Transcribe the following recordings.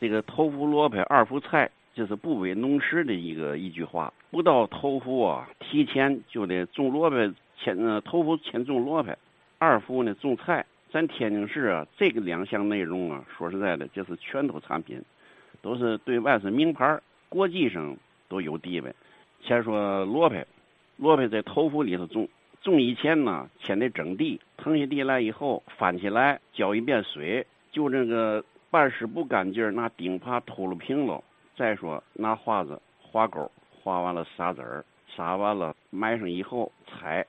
这个头伏萝卜二伏菜，就是不违农时的一个一句话。不到头伏啊，提前就得种萝卜，先呃头伏先种萝卜，二伏呢种菜。咱天津市啊，这个两项内容啊，说实在的，就是拳头产品，都是对外是名牌，国际上都有地位。先说萝卜，萝卜在头伏里头种，种以前呢，先得整地，腾下地来以后翻起来，浇一遍水，就这个半湿不干净拿钉耙秃噜平了。再说拿花子划沟，划完了撒籽儿，撒完了埋上以后采。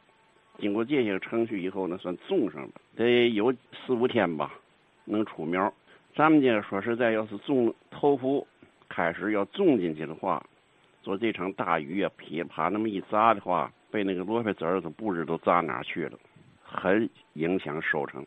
经过这些程序以后，那算种上了，得有四五天吧，能出苗。咱们这说实在，要是种头伏，开始要种进去的话，做这场大雨啊，噼啪那么一砸的话，被那个萝卜籽儿都不知都砸哪去了，很影响收成。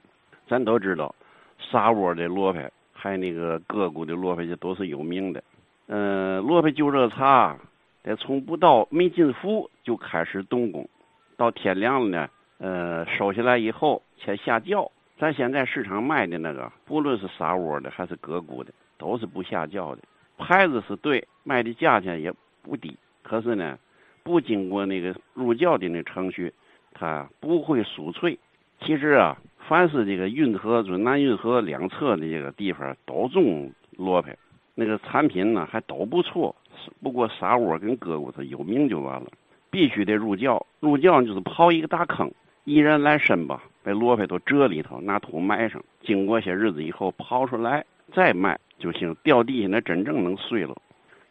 咱都知道，沙窝的萝卜，还有那个各谷的萝卜，这都是有名的。嗯，萝卜就热茶，得从不到没进伏就开始动工。到天亮了呢，呃，收下来以后先下窖。咱现在市场卖的那个，不论是沙窝的还是个股的，都是不下窖的。牌子是对，卖的价钱也不低。可是呢，不经过那个入窖的那程序，它不会酥脆。其实啊，凡是这个运河、就南运河两侧的这个地方都种萝卜，那个产品呢还都不错。不过沙窝跟个股它有名就完了。必须得入窖，入窖就是刨一个大坑，一人来深吧，把萝卜都折里头，拿土埋上。经过些日子以后，刨出来再卖就行。掉地下那真正能碎了，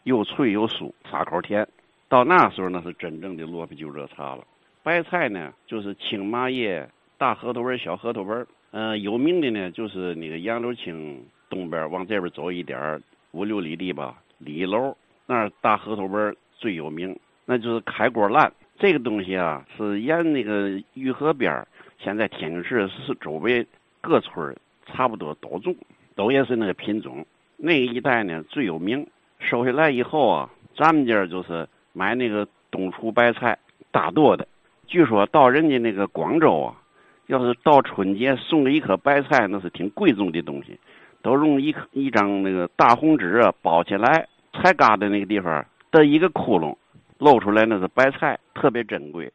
又脆又酥，撒口甜。到那时候那是真正的萝卜就热茶了。白菜呢，就是青麻叶、大核桃纹、小核桃纹。嗯，有名的呢就是那个杨柳青东边往这边走一点五六里地吧，里楼那儿大核桃纹最有名。那就是开锅烂这个东西啊，是沿那个玉河边，现在天津市是周围各村差不多都种，都也是那个品种。那个一带呢最有名，收下来以后啊，咱们家就是买那个冬储白菜大垛的。据说到人家那个广州啊，要是到春节送了一颗白菜，那是挺贵重的东西，都用一一张那个大红纸包起来，菜疙瘩那个地方的一个窟窿。露出来那是白菜，特别珍贵。